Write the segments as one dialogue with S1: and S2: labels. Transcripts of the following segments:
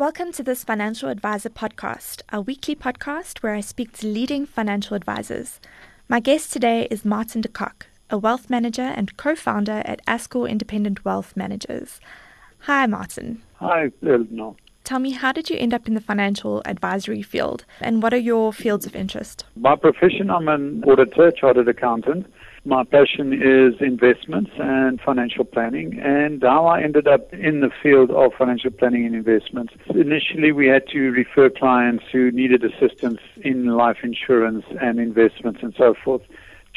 S1: Welcome to this Financial Advisor podcast, a weekly podcast where I speak to leading financial advisors. My guest today is Martin de Kock, a wealth manager and co founder at Ascor Independent Wealth Managers. Hi, Martin.
S2: Hi, Eleanor.
S1: Tell me, how did you end up in the financial advisory field and what are your fields of interest?
S2: By profession, I'm an auditor, chartered accountant. My passion is investments and financial planning, and how I ended up in the field of financial planning and investments. Initially, we had to refer clients who needed assistance in life insurance and investments and so forth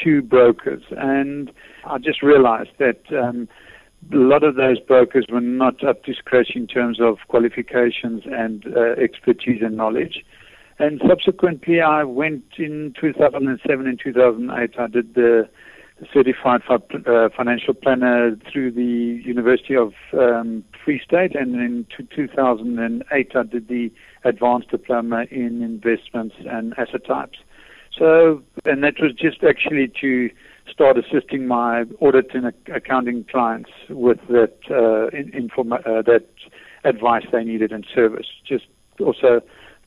S2: to brokers, and I just realized that. Um, a lot of those brokers were not up to scratch in terms of qualifications and uh, expertise and knowledge. And subsequently, I went in 2007 and 2008. I did the certified uh, financial planner through the University of um, Free State, and in 2008 I did the advanced diploma in investments and asset types. So, and that was just actually to start assisting my audit and accounting clients with that uh, informa- uh, that advice they needed and service. Just also,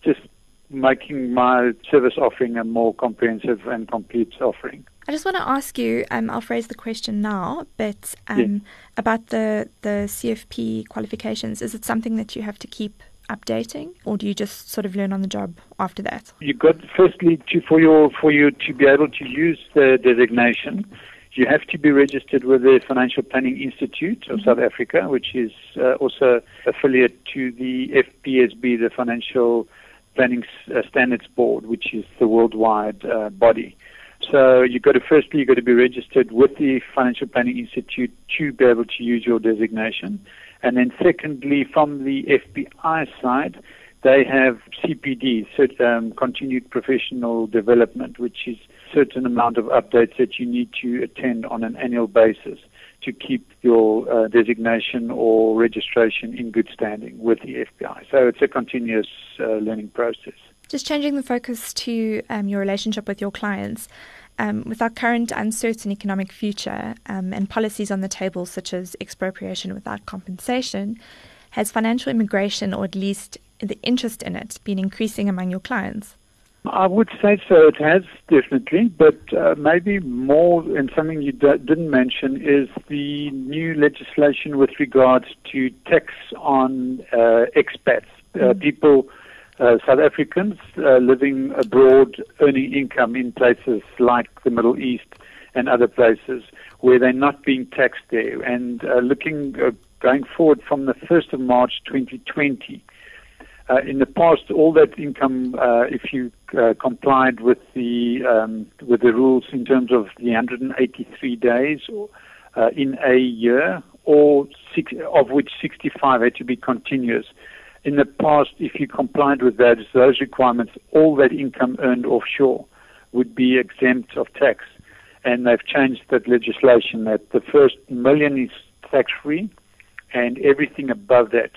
S2: just making my service offering a more comprehensive and complete offering.
S1: I just want to ask you, um, I'll phrase the question now, but um, yeah. about the, the CFP qualifications, is it something that you have to keep updating, or do you just sort of learn on the job after that?
S2: You got firstly to, for your for you to be able to use the designation, you have to be registered with the Financial Planning Institute of mm-hmm. South Africa, which is uh, also affiliate to the FPSB, the Financial Planning uh, Standards Board, which is the worldwide uh, body. So you've got to firstly you've got to be registered with the Financial Planning Institute to be able to use your designation, and then secondly, from the FPI side, they have CPD, so, um, continued professional development, which is certain amount of updates that you need to attend on an annual basis to keep your uh, designation or registration in good standing with the FPI. So it's a continuous uh, learning process.
S1: Just changing the focus to um, your relationship with your clients. Um, with our current uncertain economic future um, and policies on the table, such as expropriation without compensation, has financial immigration, or at least the interest in it, been increasing among your clients?
S2: I would say so. It has definitely, but uh, maybe more, and something you d- didn't mention is the new legislation with regards to tax on uh, expats, uh, mm-hmm. people uh, South Africans uh, living abroad, earning income in places like the Middle East and other places where they're not being taxed there. And uh, looking uh, going forward from the 1st of March 2020, uh, in the past, all that income, uh, if you complied with the um, with the rules in terms of the 183 days in a year, or six, of which 65 had to be continuous in the past, if you complied with those, those requirements, all that income earned offshore would be exempt of tax. And they've changed that legislation that the first million is tax free and everything above that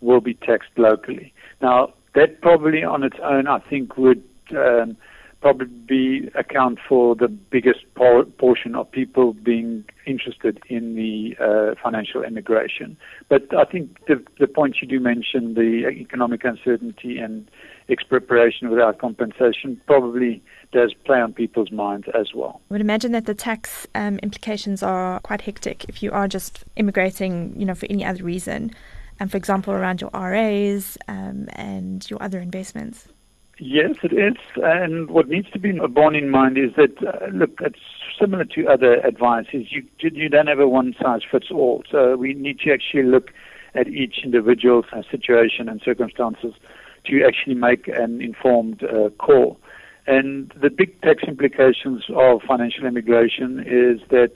S2: will be taxed locally. Now, that probably on its own, I think, would um, probably account for the biggest por- portion of people being interested in the uh, financial immigration. But I think the, the points you do mention, the economic uncertainty and expropriation without compensation, probably does play on people's minds as well.
S1: I would imagine that the tax um, implications are quite hectic if you are just immigrating, you know, for any other reason, and for example, around your RAs um, and your other investments.
S2: Yes, it is. And what needs to be borne in mind is that, uh, look, it's similar to other advices. You, you don't have a one size fits all. So we need to actually look at each individual's uh, situation and circumstances to actually make an informed uh, call. And the big tax implications of financial immigration is that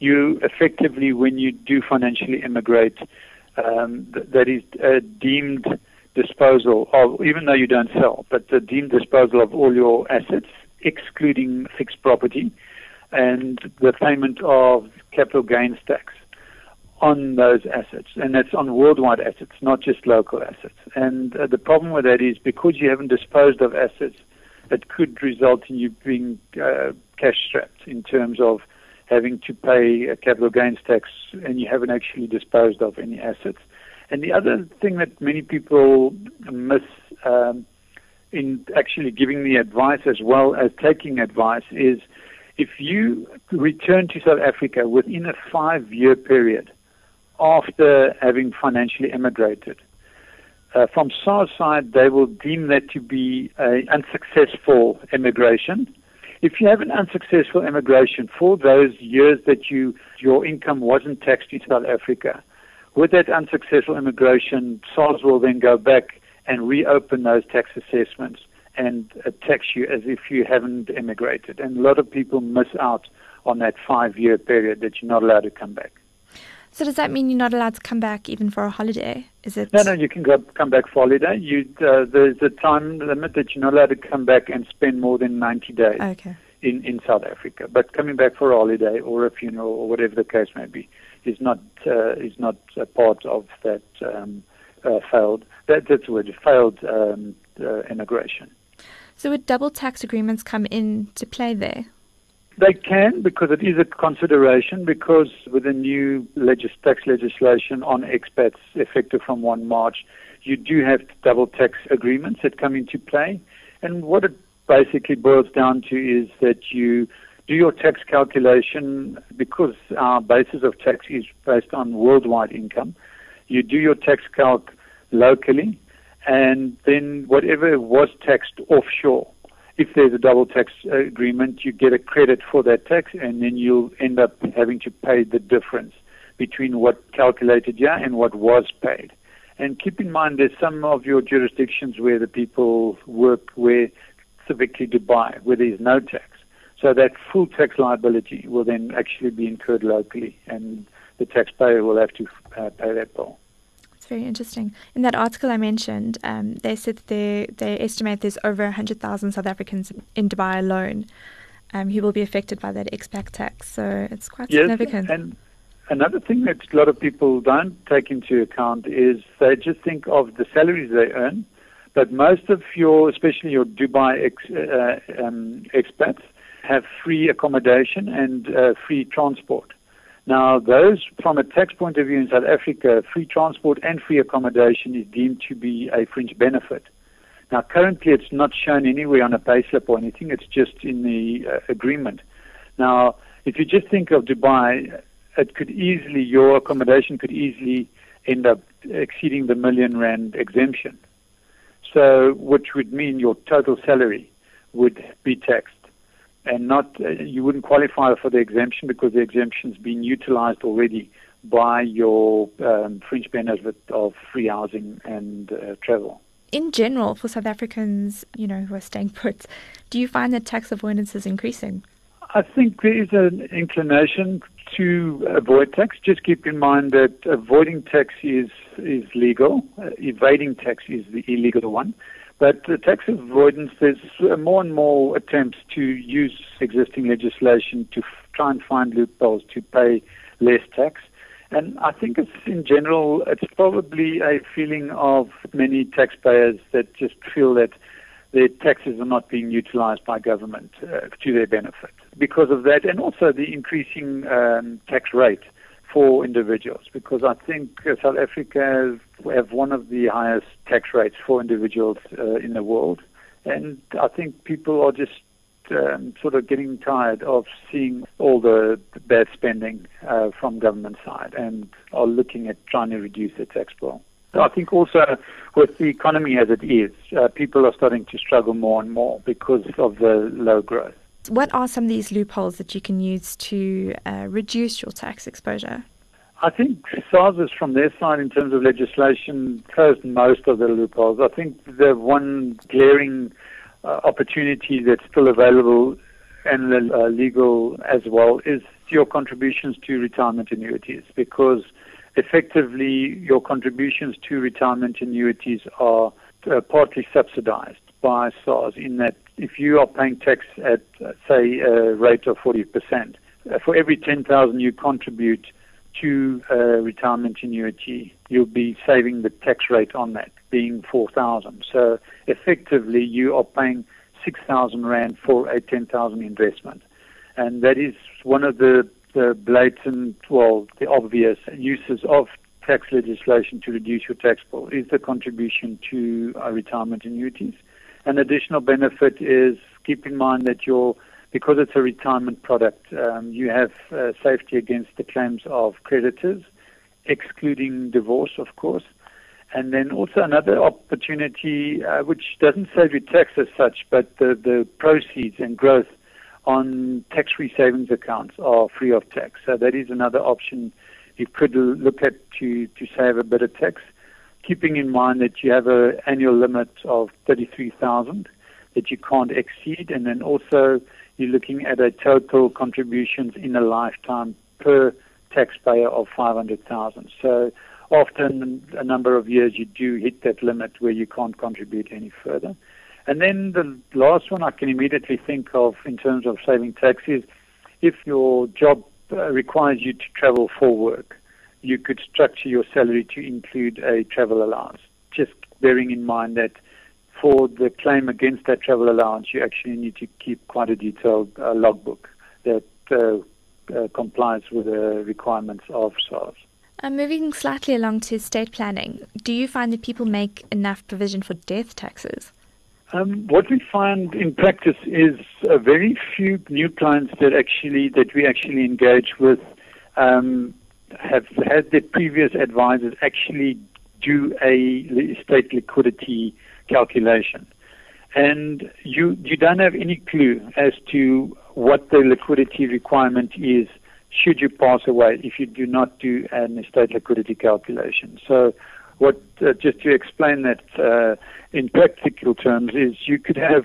S2: you effectively, when you do financially immigrate, um, th- that is uh, deemed disposal of, even though you don't sell, but the deemed disposal of all your assets, excluding fixed property, and the payment of capital gains tax on those assets, and that's on worldwide assets, not just local assets. And uh, the problem with that is because you haven't disposed of assets, it could result in you being uh, cash strapped in terms of having to pay a capital gains tax, and you haven't actually disposed of any assets And the other thing that many people miss um, in actually giving the advice as well as taking advice is if you return to South Africa within a five year period after having financially emigrated, uh, from SARS side, they will deem that to be an unsuccessful emigration. If you have an unsuccessful emigration for those years that you your income wasn't taxed in South Africa, with that unsuccessful immigration, SARS will then go back and reopen those tax assessments and tax you as if you haven't immigrated. And a lot of people miss out on that five-year period that you're not allowed to come back.
S1: So does that mean you're not allowed to come back even for a holiday? Is it?
S2: No, no, you can go, come back for holiday. You, uh, there's a time limit that you're not allowed to come back and spend more than 90 days
S1: okay.
S2: in, in South Africa. But coming back for a holiday or a funeral or whatever the case may be is not uh, is not a part of that um, uh, failed. That, that's the word, failed um, uh, immigration.
S1: So would double tax agreements come into play there?
S2: They can because it is a consideration because with the new legis- tax legislation on expats effective from 1 March, you do have double tax agreements that come into play. And what it basically boils down to is that you do your tax calculation because our basis of tax is based on worldwide income. You do your tax calc locally and then whatever was taxed offshore if there's a double tax agreement, you get a credit for that tax, and then you'll end up having to pay the difference between what calculated here and what was paid. And keep in mind, there's some of your jurisdictions where the people work, where specifically Dubai, where there's no tax. So that full tax liability will then actually be incurred locally, and the taxpayer will have to uh, pay that bill It's
S1: very interesting. In that article I mentioned, um, they said that they, they estimate there's over 100,000 South Africans in Dubai alone um, who will be affected by that expat tax. So it's quite
S2: yes,
S1: significant.
S2: And another thing that a lot of people don't take into account is they just think of the salaries they earn, but most of your, especially your Dubai ex, uh, um, expats, have free accommodation and uh, free transport. Now, those from a tax point of view in South Africa, free transport and free accommodation is deemed to be a fringe benefit. Now, currently it's not shown anywhere on a payslip or anything, it's just in the uh, agreement. Now, if you just think of Dubai, it could easily, your accommodation could easily end up exceeding the million rand exemption. So, which would mean your total salary would be taxed and not uh, you wouldn't qualify for the exemption because the exemption's been utilized already by your um, fringe benefit of free housing and uh, travel.
S1: In general, for South Africans, you know, who are staying put, do you find that tax avoidance is increasing?
S2: I think there is an inclination to avoid tax. Just keep in mind that avoiding tax is is legal. Uh, evading tax is the illegal one. But the tax avoidance, there's more and more attempts to use existing legislation to f- try and find loopholes to pay less tax. And I think it's in general, it's probably a feeling of many taxpayers that just feel that their taxes are not being utilized by government uh, to their benefit because of that, and also the increasing um, tax rate for individuals because I think uh, South Africa have one of the highest tax rates for individuals uh, in the world. And I think people are just um, sort of getting tired of seeing all the bad spending uh, from government side and are looking at trying to reduce their tax bill. I think also with the economy as it is, uh, people are starting to struggle more and more because of the low growth.
S1: What are some of these loopholes that you can use to uh, reduce your tax exposure?
S2: I think SARS is from their side in terms of legislation closed most of the loopholes. I think the one glaring uh, opportunity that's still available and uh, legal as well is your contributions to retirement annuities because effectively your contributions to retirement annuities are uh, partly subsidized by SARS in that if you are paying tax at, uh, say, a rate of 40%, uh, for every 10,000 you contribute to a retirement annuity, you'll be saving the tax rate on that, being 4,000. So effectively, you are paying 6,000 Rand for a 10,000 investment. And that is one of the, the blatant, well, the obvious uses of tax legislation to reduce your tax bill is the contribution to uh, retirement annuities. An additional benefit is keep in mind that your because it's a retirement product, um, you have uh, safety against the claims of creditors, excluding divorce, of course. And then also another opportunity, uh, which doesn't save you tax as such, but the, the proceeds and growth on tax-free savings accounts are free of tax. So that is another option you could look at to, to save a bit of tax, keeping in mind that you have an annual limit of 33000 that you can't exceed, and then also you're looking at a total contributions in a lifetime per taxpayer of 500,000. So often a number of years you do hit that limit where you can't contribute any further. And then the last one I can immediately think of in terms of saving tax is if your job uh, requires you to travel for work, you could structure your salary to include a travel allowance. Just bearing in mind that for the claim against that travel allowance, you actually need to keep quite a detailed uh, logbook that uh, uh, complies with the requirements of SARS.
S1: Uh, moving slightly along to estate planning, do you find that people make enough provision for death taxes?
S2: Um, what we find in practice is very few new clients that actually that we actually engage with um, have had their previous advisors actually do a estate liquidity calculation, and you you don't have any clue as to what the liquidity requirement is should you pass away if you do not do an estate liquidity calculation. So what uh, just to explain that uh, in practical terms is you could have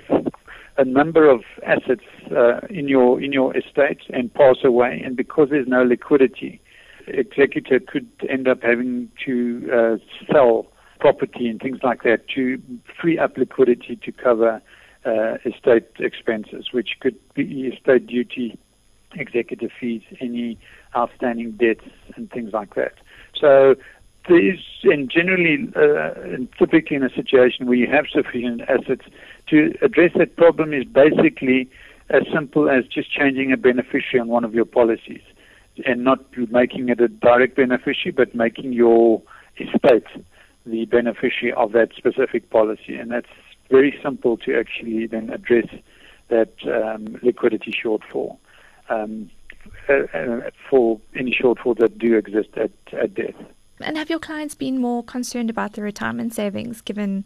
S2: a number of assets uh, in your in your estate and pass away, and because there's no liquidity, executor could end up having to uh, sell property and things like that to free up liquidity to cover uh, estate expenses, which could be estate duty, executive fees, any outstanding debts, and things like that. So there is, and generally, uh, typically in a situation where you have sufficient assets, to address that problem is basically as simple as just changing a beneficiary on one of your policies and not making it a direct beneficiary, but making your estate the beneficiary of that specific policy. And that's very simple to actually then address that um, liquidity shortfall um, uh, uh for any shortfalls that do exist at, at death.
S1: And have your clients been more concerned about their retirement savings given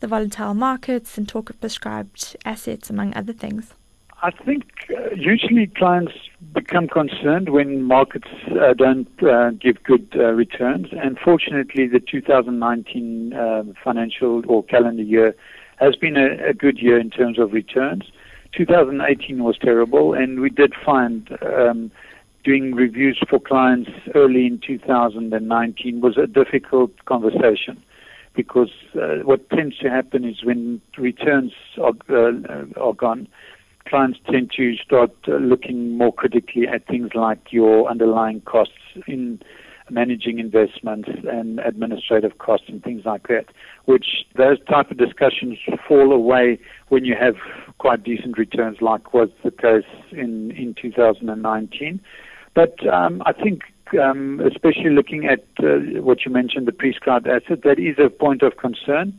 S1: the volatile markets and talk of prescribed assets, among other things?
S2: I think uh, usually clients become concerned when markets uh, don't uh, give good uh, returns. And fortunately, the 2019 um, financial or calendar year has been a, a, good year in terms of returns. 2018 was terrible, and we did find um, doing reviews for clients early in 2019 was a difficult conversation because uh, what tends to happen is when returns are, uh, are gone, clients tend to start uh, looking more critically at things like your underlying costs in managing investments and administrative costs and things like that, which those type of discussions fall away when you have quite decent returns like was the case in, in 2019. But um, I think, um, especially looking at uh, what you mentioned, the prescribed asset, that is a point of concern.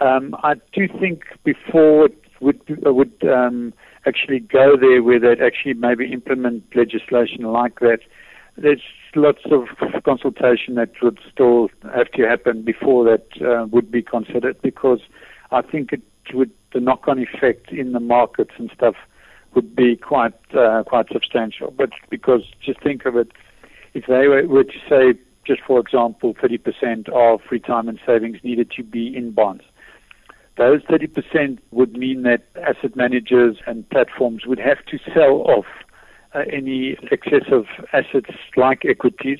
S2: Um, I do think before it would uh, would um, actually go there where they'd actually maybe implement legislation like that, there's lots of consultation that would still have to happen before that uh, would be considered because I think it would the knock-on effect in the markets and stuff would be quite uh, quite substantial. But because just think of it, if they were, were to say, just for example, 30% of retirement savings needed to be in bonds, those 30% would mean that asset managers and platforms would have to sell off uh, any excessive assets like equities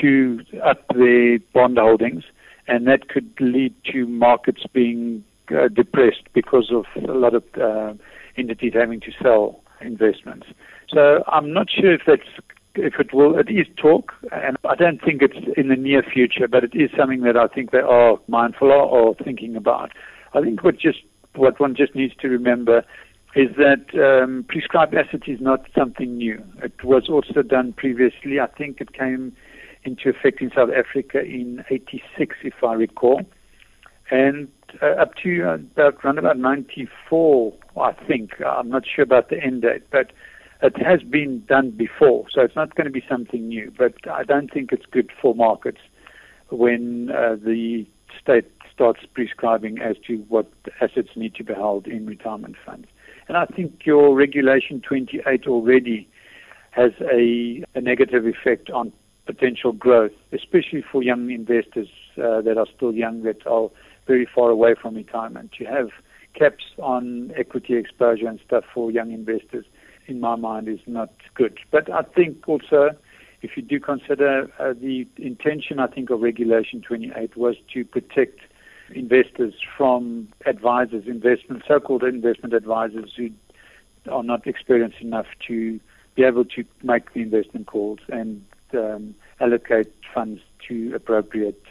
S2: to up their bond holdings, and that could lead to markets being uh, depressed because of a lot of uh, entities having to sell investments. So I'm not sure if that's if it will. It is talk, and I don't think it's in the near future, but it is something that I think they are mindful of or thinking about. I think what just what one just needs to remember is that um, prescribed assets is not something new. It was also done previously. I think it came into effect in South Africa in 86, if I recall. And uh, up to uh, about around about 94, I think. I'm not sure about the end date, but it has been done before, so it's not going to be something new. But I don't think it's good for markets when uh, the state starts prescribing as to what assets need to be held in retirement funds. And I think your Regulation 28 already has a, a negative effect on potential growth, especially for young investors uh, that are still young, that are very far away from retirement. You have caps on equity exposure and stuff for young investors, in my mind, is not good. But I think also, if you do consider uh, the intention, I think, of Regulation 28 was to protect investors from advisors, investment, so-called investment advisors who are not experienced enough to be able to make the investment calls and um, allocate funds to appropriate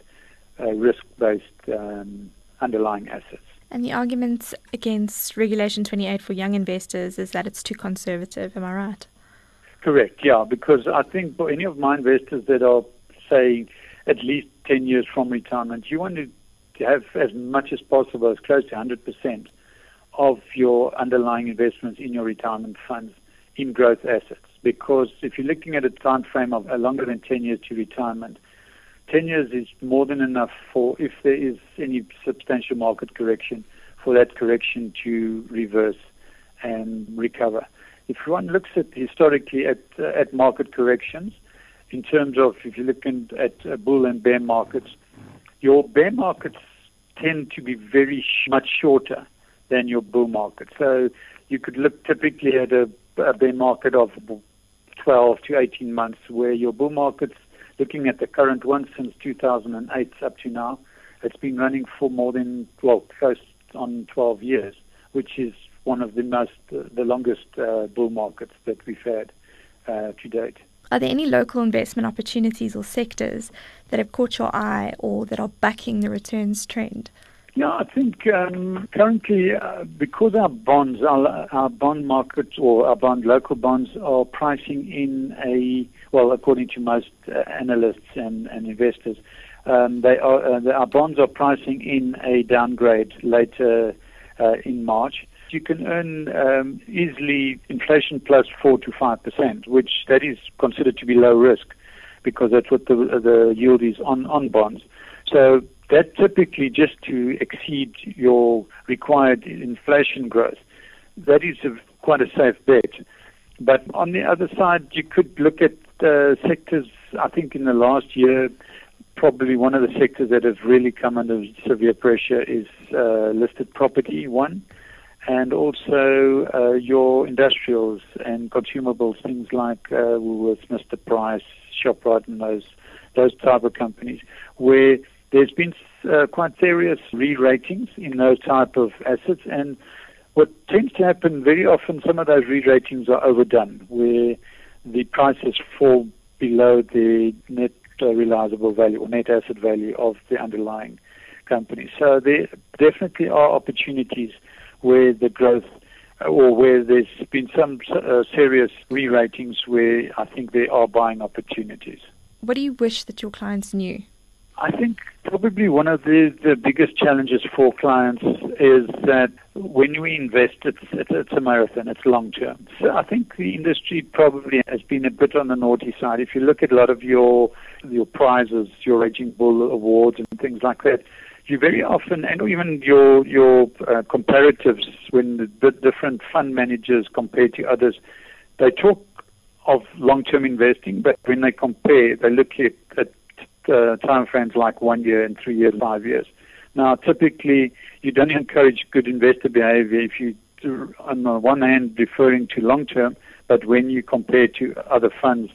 S2: uh, risk-based um, underlying assets.
S1: And the argument against Regulation 28 for young investors is that it's too conservative. Am I right?
S2: Correct, yeah, because I think for any of my investors that are, say, at least 10 years from retirement, you want to have as much as possible, as close to 100% of your underlying investments in your retirement funds in growth assets. Because if you're looking at a time frame of longer than 10 years to retirement, 10 years is more than enough for, if there is any substantial market correction, for that correction to reverse and recover. If one looks at historically at, uh, at market corrections, in terms of if you're looking at uh, bull and bear markets, your bear markets tend to be very sh- much shorter than your bull market. So you could look typically at a, a bear market of 12 to 18 months, where your bull markets looking at the current one since 2008 up to now, it's been running for more than, well, close on 12 years, which is one of the most, the longest uh, bull markets that we've had uh, to date.
S1: Are there any local investment opportunities or sectors that have caught your eye or that are backing the returns trend?
S2: Yeah, I think um, currently, uh, because our bonds, our, our bond markets or our bond local bonds are pricing in a, well, according to most uh, analysts and, and investors, um, they are, uh, our bonds are pricing in a downgrade later uh, in March. You can earn um, easily inflation plus four to five percent, which that is considered to be low risk, because that's what the the yield is on on bonds. So that typically just to exceed your required inflation growth. That is a, quite a safe bet. But on the other side, you could look at uh, sectors. I think in the last year, probably one of the sectors that have really come under severe pressure is uh, listed property. One, and also uh, your industrials and consumables, things like uh, Woolworths, Mr. Price, Shoprite, and those those type of companies, where there's been uh, quite serious re-ratings in those type of assets, and what tends to happen very often, some of those re-ratings are overdone, where the prices fall below the net uh, realizable value or net asset value of the underlying company. So there definitely are opportunities where the growth uh, or where there's been some uh, serious re-ratings where I think there are buying opportunities.
S1: What do you wish that your clients knew?
S2: I think probably one of the, the biggest challenges for clients is that when we invest, it's, it's a marathon, it's long term. So I think the industry probably has been a bit on the naughty side. If you look at a lot of your your prizes, your Raging Bull awards and things like that, you very often, and even your your uh, comparatives when the, the different fund managers compare to others, they talk of long-term investing, but when they compare, they look at, at uh, time frames like one year and three years, five years. Now, typically, you don't encourage good investor behavior if you, on the one hand, referring to long term, but when you compare to other funds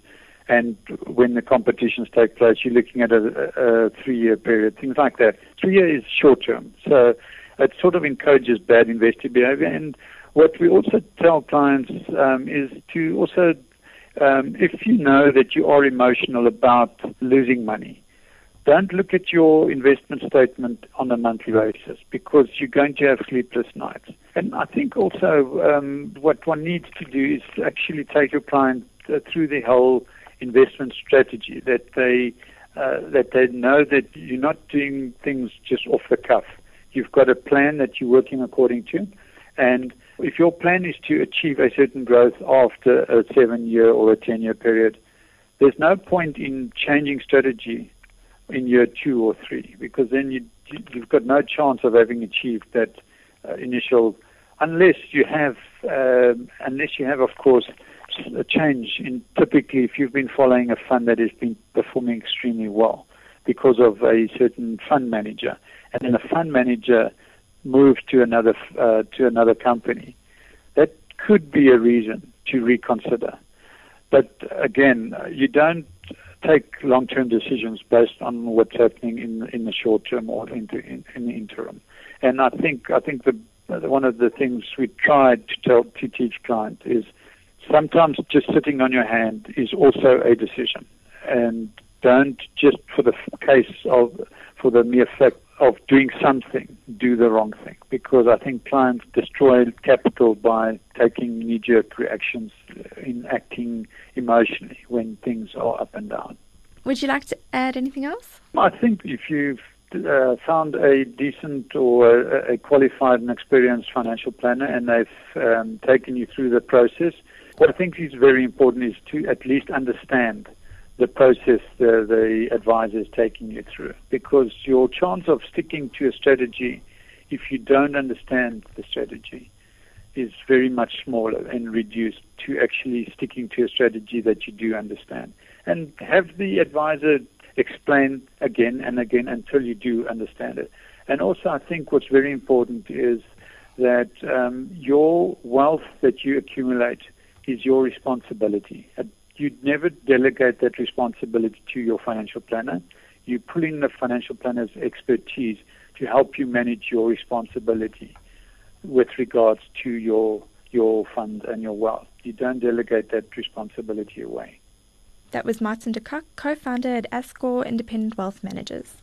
S2: and when the competitions take place, you're looking at a, a, a three year period, things like that. Three year is short term. So it sort of encourages bad investor behavior. And what we also tell clients um, is to also um, if you know that you are emotional about losing money, don't look at your investment statement on a monthly basis because you're going to have sleepless nights. And I think also um, what one needs to do is actually take your client uh, through the whole investment strategy that they uh, that they know that you're not doing things just off the cuff. You've got a plan that you're working according to, and if your plan is to achieve a certain growth after a seven-year or a ten-year period, there's no point in changing strategy in year two or three because then you, you've got no chance of having achieved that uh, initial, unless you have, um, unless you have, of course, a change in typically if you've been following a fund that has been performing extremely well because of a certain fund manager, and then the fund manager moves to another uh, to another company, that could be a reason to reconsider. But again, you don't take long-term decisions based on what's happening in in the short term or in, in, in the interim. And I think I think the one of the things we tried to tell to teach clients is sometimes just sitting on your hand is also a decision, and don't just for the case of for the mere fact of doing something, do the wrong thing. Because I think clients destroy capital by taking knee-jerk reactions in acting emotionally when things are up and down.
S1: Would you like to add anything else?
S2: I think if you've uh, found a decent or a, a, qualified and experienced financial planner and they've um, taken you through the process, what I think is very important is to at least understand the process the, the advisor is taking you through. Because your chance of sticking to a strategy, if you don't understand the strategy, is very much smaller and reduced to actually sticking to a strategy that you do understand. And have the advisor explain again and again until you do understand it. And also, I think what's very important is that um, your wealth that you accumulate is your responsibility uh, you'd never delegate that responsibility to your financial planner. You pull in the financial planner's expertise to help you manage your responsibility with regards to your your funds and your wealth. You don't delegate that responsibility away.
S1: That was Martin de Kock, co-founder at Ascor Independent Wealth Managers.